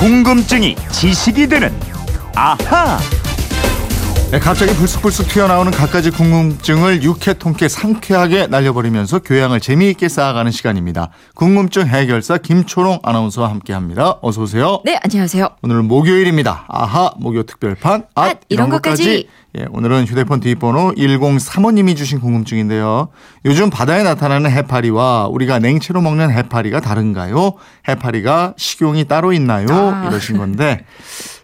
궁금증이 지식이 되는 아하. 네, 갑자기 불쑥불쑥 튀어나오는 갖가지 궁금증을 육회 통쾌 상쾌하게 날려버리면서 교양을 재미있게 쌓아가는 시간입니다. 궁금증 해결사 김초롱 아나운서와 함께합니다. 어서 오세요. 네, 안녕하세요. 오늘은 목요일입니다. 아하 목요 특별판 앗, 앗, 이런 것까지. 예, 오늘은 휴대폰 뒷번호 1035님이 주신 궁금증인데요. 요즘 바다에 나타나는 해파리와 우리가 냉채로 먹는 해파리가 다른가요? 해파리가 식용이 따로 있나요? 아. 이러신 건데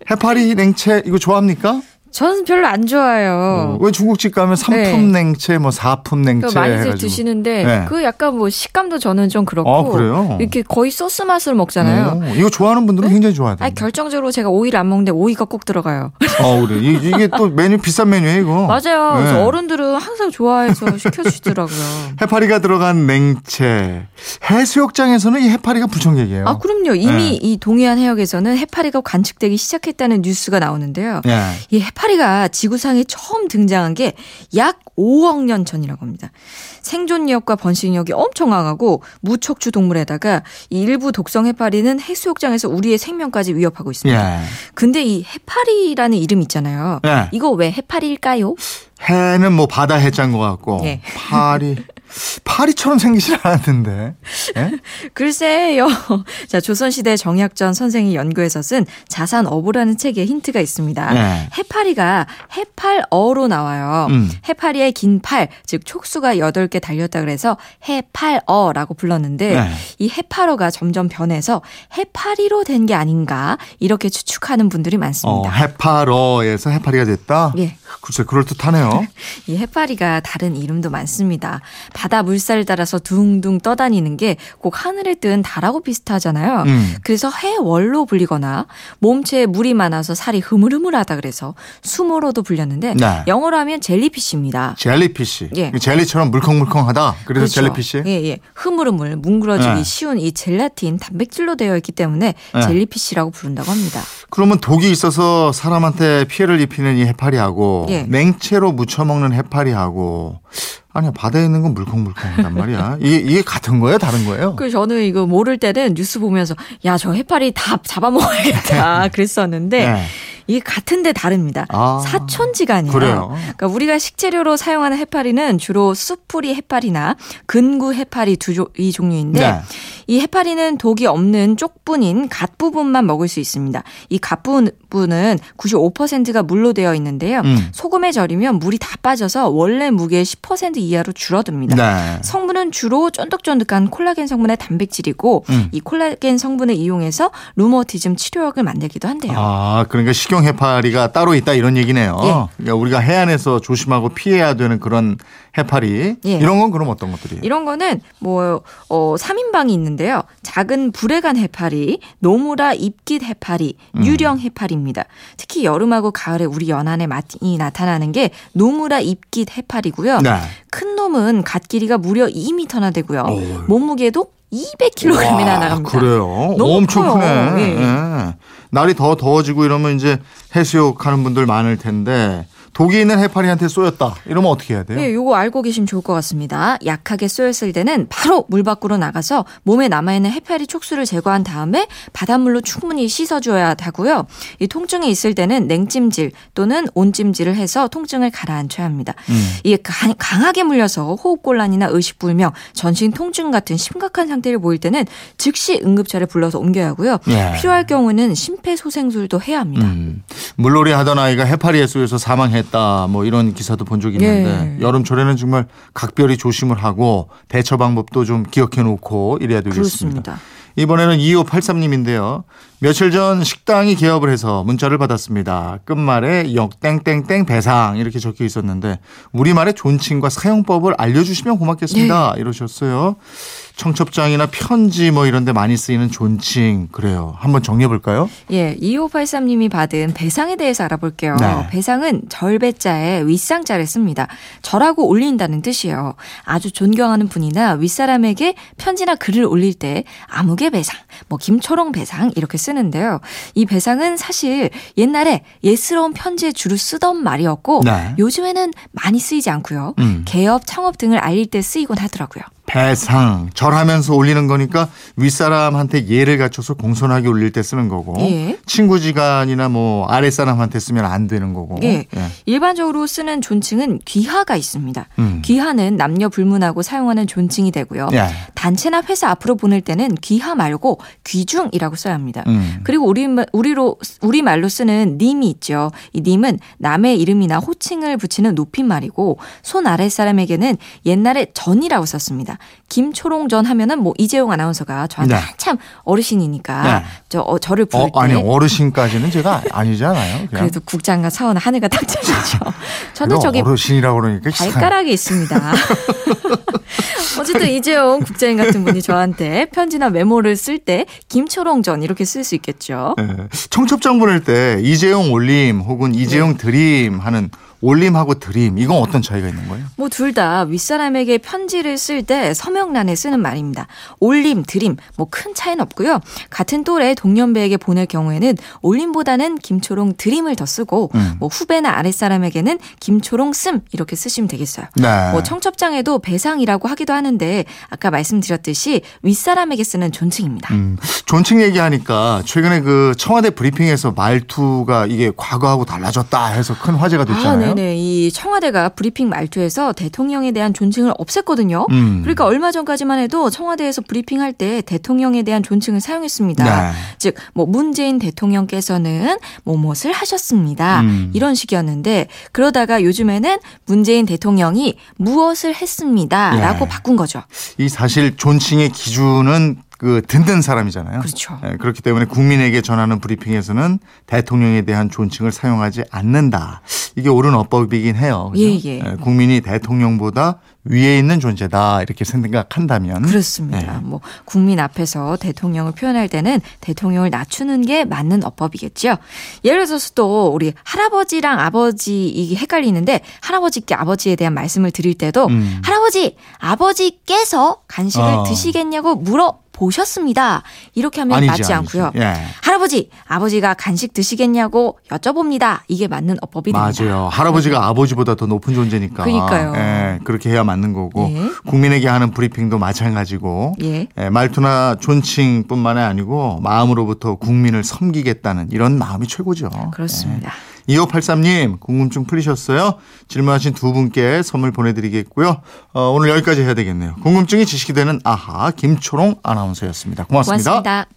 해파리 냉채 이거 좋아합니까? 저는 별로 안 좋아요. 어, 왜 중국집 가면 삼품 네. 냉채, 뭐 사품 냉채 그 많이들 해가지고. 드시는데 네. 그 약간 뭐 식감도 저는 좀 그렇고 아, 그래요? 이렇게 거의 소스 맛을 먹잖아요. 어, 이거 좋아하는 분들은 굉장히 좋아해요. 아니 결정적으로 제가 오이를 안 먹는데 오이가 꼭 들어가요. 어, 그래. 이- 이게 또 메뉴 비싼 메뉴예요, 이거. 맞아요. 네. 그래서 어른들은 항상 좋아해서 시켜주시더라고요. 해파리가 들어간 냉채. 해수욕장에서는 이 해파리가 부청객이에요. 아 그럼요. 이미 네. 이 동해안 해역에서는 해파리가 관측되기 시작했다는 뉴스가 나오는데요. 예. 이 해파리 가 지구상에 처음 등장한 게 약 5억 년 전이라고 합니다. 생존력과 번식력이 엄청 강하고 무척추 동물에다가 이 일부 독성 해파리는 해수욕장에서 우리의 생명까지 위협하고 있습니다. 예. 근데 이 해파리라는 이름 있잖아요. 예. 이거 왜 해파리일까요? 해는 뭐 바다 해자인 것 같고. 예. 파리. 파리처럼 생기진 않았는데. 예? 글쎄요. 자, 조선시대 정약전 선생이 연구해서 쓴 자산 어보라는 책에 힌트가 있습니다. 네. 해파리가 해팔어로 나와요. 음. 해파리의 긴 팔, 즉 촉수가 8개 달렸다 그래서 해팔어라고 불렀는데 네. 이 해팔어가 점점 변해서 해파리로 된 게 아닌가 이렇게 추측하는 분들이 어, 많습니다. 해파러에서 해파리가 됐다? 예. 글쎄, 그럴듯하네요. 이 해파리가 다른 이름도 많습니다. 바다 물살 따라서 둥둥 떠다니는 게 꼭 하늘에 뜬 달하고 비슷하잖아요. 음. 그래서 해월로 불리거나 몸체에 물이 많아서 살이 흐물흐물하다 그래서 수모로도 불렸는데 네. 영어로 하면 젤리피쉬입니다. 젤리피쉬. 예. 젤리처럼 물컹물컹하다. 그래서 그렇죠. 젤리피쉬? 예, 예. 흐물흐물 뭉그러지기 네. 쉬운 이 젤라틴 단백질로 되어 있기 때문에 네. 젤리피쉬라고 부른다고 합니다. 그러면 독이 있어서 사람한테 피해를 입히는 이 해파리하고 예. 냉채로 무쳐 먹는 해파리하고 아니야 바다에 있는 건 물컹물컹하단 말이야. 이게 이게 같은 거예요, 다른 거예요? 그 저는 이거 모를 때는 뉴스 보면서 야 저 해파리 다 잡아먹어야겠다 그랬었는데 네. 이게 같은데 다릅니다. 아. 아니라 그래요? 그러니까 우리가 식재료로 사용하는 해파리는 주로 숯뿌리 해파리나 근구 해파리 두 조, 이 종류인데 네. 이 해파리는 독이 없는 쪽분인 갓 부분만 먹을 수 있습니다. 이 갓 부분은 95%가 물로 되어 있는데요. 음. 소금에 절이면 물이 다 빠져서 원래 무게의 10% 이하로 줄어듭니다. 네. 성분은 주로 쫀득쫀득한 콜라겐 성분의 단백질이고 음. 이 콜라겐 성분을 이용해서 루머티즘 치료약을 만들기도 한대요. 아, 그러니까 식용 해파리가 따로 있다 이런 얘기네요. 예. 그러니까 우리가 해안에서 조심하고 피해야 되는 그런 해파리. 예. 이런 건 그럼 어떤 것들이? 이런 거는 뭐, 어, 3인방이 있는데요. 작은 불에간 해파리, 노무라 입깃 해파리, 음. 유령 해파리입니다. 특히 여름하고 가을에 우리 연안에 많이 나타나는 게 노무라 입깃 해파리고요. 네. 큰 놈은 갓 길이가 무려 2m나 되고요. 어우. 몸무게도 200kg이나 와, 나갑니다. 그래요? 너무 엄청 커요. 크네. 예. 예. 날이 더 더워지고 이러면 이제 해수욕 하는 분들 많을 텐데 독이 있는 해파리한테 쏘였다. 이러면 어떻게 해야 돼요? 예, 요거 알고 계시면 좋을 것 같습니다. 약하게 쏘였을 때는 바로 물 밖으로 나가서 몸에 남아있는 해파리 촉수를 제거한 다음에 바닷물로 충분히 씻어줘야 하고요. 이 통증이 있을 때는 냉찜질 또는 온찜질을 해서 통증을 가라앉혀야 합니다. 음. 이게 강- 강하게 물려서 호흡곤란이나 의식불명, 전신 통증 같은 심각한 상태를 보일 때는 즉시 응급차를 불러서 옮겨야 하고요. 예. 필요할 경우는 심폐소생술도 해야 합니다. 음. 물놀이 하던 아이가 해파리에 쏘여서 사망했다. 뭐 이런 기사도 본 적이 있는데 예. 여름철에는 정말 각별히 조심을 하고 대처 방법도 좀 기억해 놓고 이래야 되겠습니다. 그렇습니다. 이번에는 2583님인데요. 며칠 전 식당이 개업을 해서 문자를 받았습니다. 끝말에 역땡땡땡 배상 이렇게 적혀 있었는데 우리말의 존칭과 사용법을 알려주시면 고맙겠습니다. 네. 이러셨어요. 청첩장이나 편지 뭐 이런 데 많이 쓰이는 존칭 그래요. 한번 정리해 볼까요? 예, 2583님이 받은 배상에 대해서 알아볼게요. 네. 배상은 절배자에 윗상자를 씁니다. 절하고 올린다는 뜻이에요. 아주 존경하는 분이나 윗사람에게 편지나 글을 올릴 때 아무개 배상, 뭐 김초롱 배상 이렇게 쓰는데요. 이 배상은 사실 옛날에 예스러운 편지에 주로 쓰던 말이었고 네. 요즘에는 많이 쓰이지 않고요. 음. 개업, 창업 등을 알릴 때 쓰이곤 하더라고요. 배상 절하면서 올리는 거니까 윗사람한테 예를 갖춰서 공손하게 올릴 때 쓰는 거고 예. 친구지간이나 뭐 아랫사람한테 쓰면 안 되는 거고 예. 예. 일반적으로 쓰는 존칭은 귀하가 있습니다. 음. 귀하는 남녀 불문하고 사용하는 존칭이 되고요. 예. 단체나 회사 앞으로 보낼 때는 귀하 말고 귀중이라고 써야 합니다. 음. 그리고 우리 우리로 우리 말로 쓰는 님이 있죠. 이 님은 남의 이름이나 호칭을 붙이는 높임말이고 손 아랫 사람에게는 옛날에 전이라고 썼습니다. 김초롱 전 하면은 뭐 이재용 아나운서가 저한테 네. 한참 어르신이니까 네. 저 어, 저를 부를 어, 때 아니 어르신까지는 제가 아니잖아요. 그냥. 그래도 국장과 사원 하늘과 땅차이죠. 저는 그거 저기 어르신이라고 그러니까. 발가락에 있습니다. 어쨌든 이재용 국장님 같은 분이 저한테 편지나 메모를 쓸 때 김초롱 전 이렇게 쓸 수 있겠죠. 예. 청첩장 보낼 때 이재용 올림 혹은 이재용 네. 드림 하는 올림하고 드림 이건 어떤 차이가 있는 거예요? 뭐 둘 다 윗사람에게 편지를 쓸때 서명란에 쓰는 말입니다. 올림, 드림 뭐 큰 차이는 없고요. 같은 또래 동년배에게 보낼 경우에는 올림보다는 김초롱 드림을 더 쓰고 음. 뭐 후배나 아랫사람에게는 김초롱 씀 이렇게 쓰시면 되겠어요. 네. 뭐 청첩장에도 배상이라고 하기도 하는데 아까 말씀드렸듯이 윗사람에게 쓰는 존칭입니다. 음, 존칭 얘기하니까 최근에 그 청와대 브리핑에서 말투가 이게 과거하고 달라졌다 해서 큰 화제가 아, 됐잖아요. 네네. 이 청와대가 브리핑 말투에서 대통령에 대한 존칭을 없앴거든요. 음. 그 러니까 얼마 전까지만 해도 청와대에서 브리핑할 때 대통령에 대한 존칭을 사용했습니다. 네. 즉, 뭐 문재인 대통령께서는 뭐뭇을 하셨습니다. 음. 이런 식이었는데 그러다가 요즘에는 문재인 대통령이 무엇을 했습니다라고 예. 바꾼 거죠. 이 사실 존칭의 기준은 그 듣는 사람이잖아요. 그렇죠. 예, 그렇기 때문에 국민에게 전하는 브리핑에서는 대통령에 대한 존칭을 사용하지 않는다. 이게 옳은 어법이긴 해요. 그죠? 예, 예. 국민이 대통령보다 위에 있는 존재다 이렇게 생각한다면 그렇습니다. 네. 뭐 국민 앞에서 대통령을 표현할 때는 대통령을 낮추는 게 맞는 어법이겠죠. 예를 들어서 또 우리 할아버지랑 아버지 이게 헷갈리는데 할아버지께 아버지에 대한 말씀을 드릴 때도 음. 할아버지 아버지께서 간식을 어. 드시겠냐고 물어 보셨습니다. 이렇게 하면 아니지, 맞지 아니지. 않고요. 예. 할아버지 아버지가 간식 드시겠냐고 여쭤봅니다. 이게 맞는 어법이 됩니다. 맞아요. 할아버지가 아버지보다 더 높은 존재니까. 그러니까요. 예, 그렇게 해야 맞는 거고 예. 국민에게 하는 브리핑도 마찬가지고 예. 예, 말투나 존칭뿐만이 아니고 마음으로부터 국민을 섬기겠다는 이런 마음이 최고죠. 그렇습니다. 예. 2583님 궁금증 풀리셨어요? 질문하신 두 분께 선물 보내드리겠고요. 어, 오늘 여기까지 해야 되겠네요. 궁금증이 지식이 되는 아하 김초롱 아나운서였습니다 고맙습니다. 고맙습니다.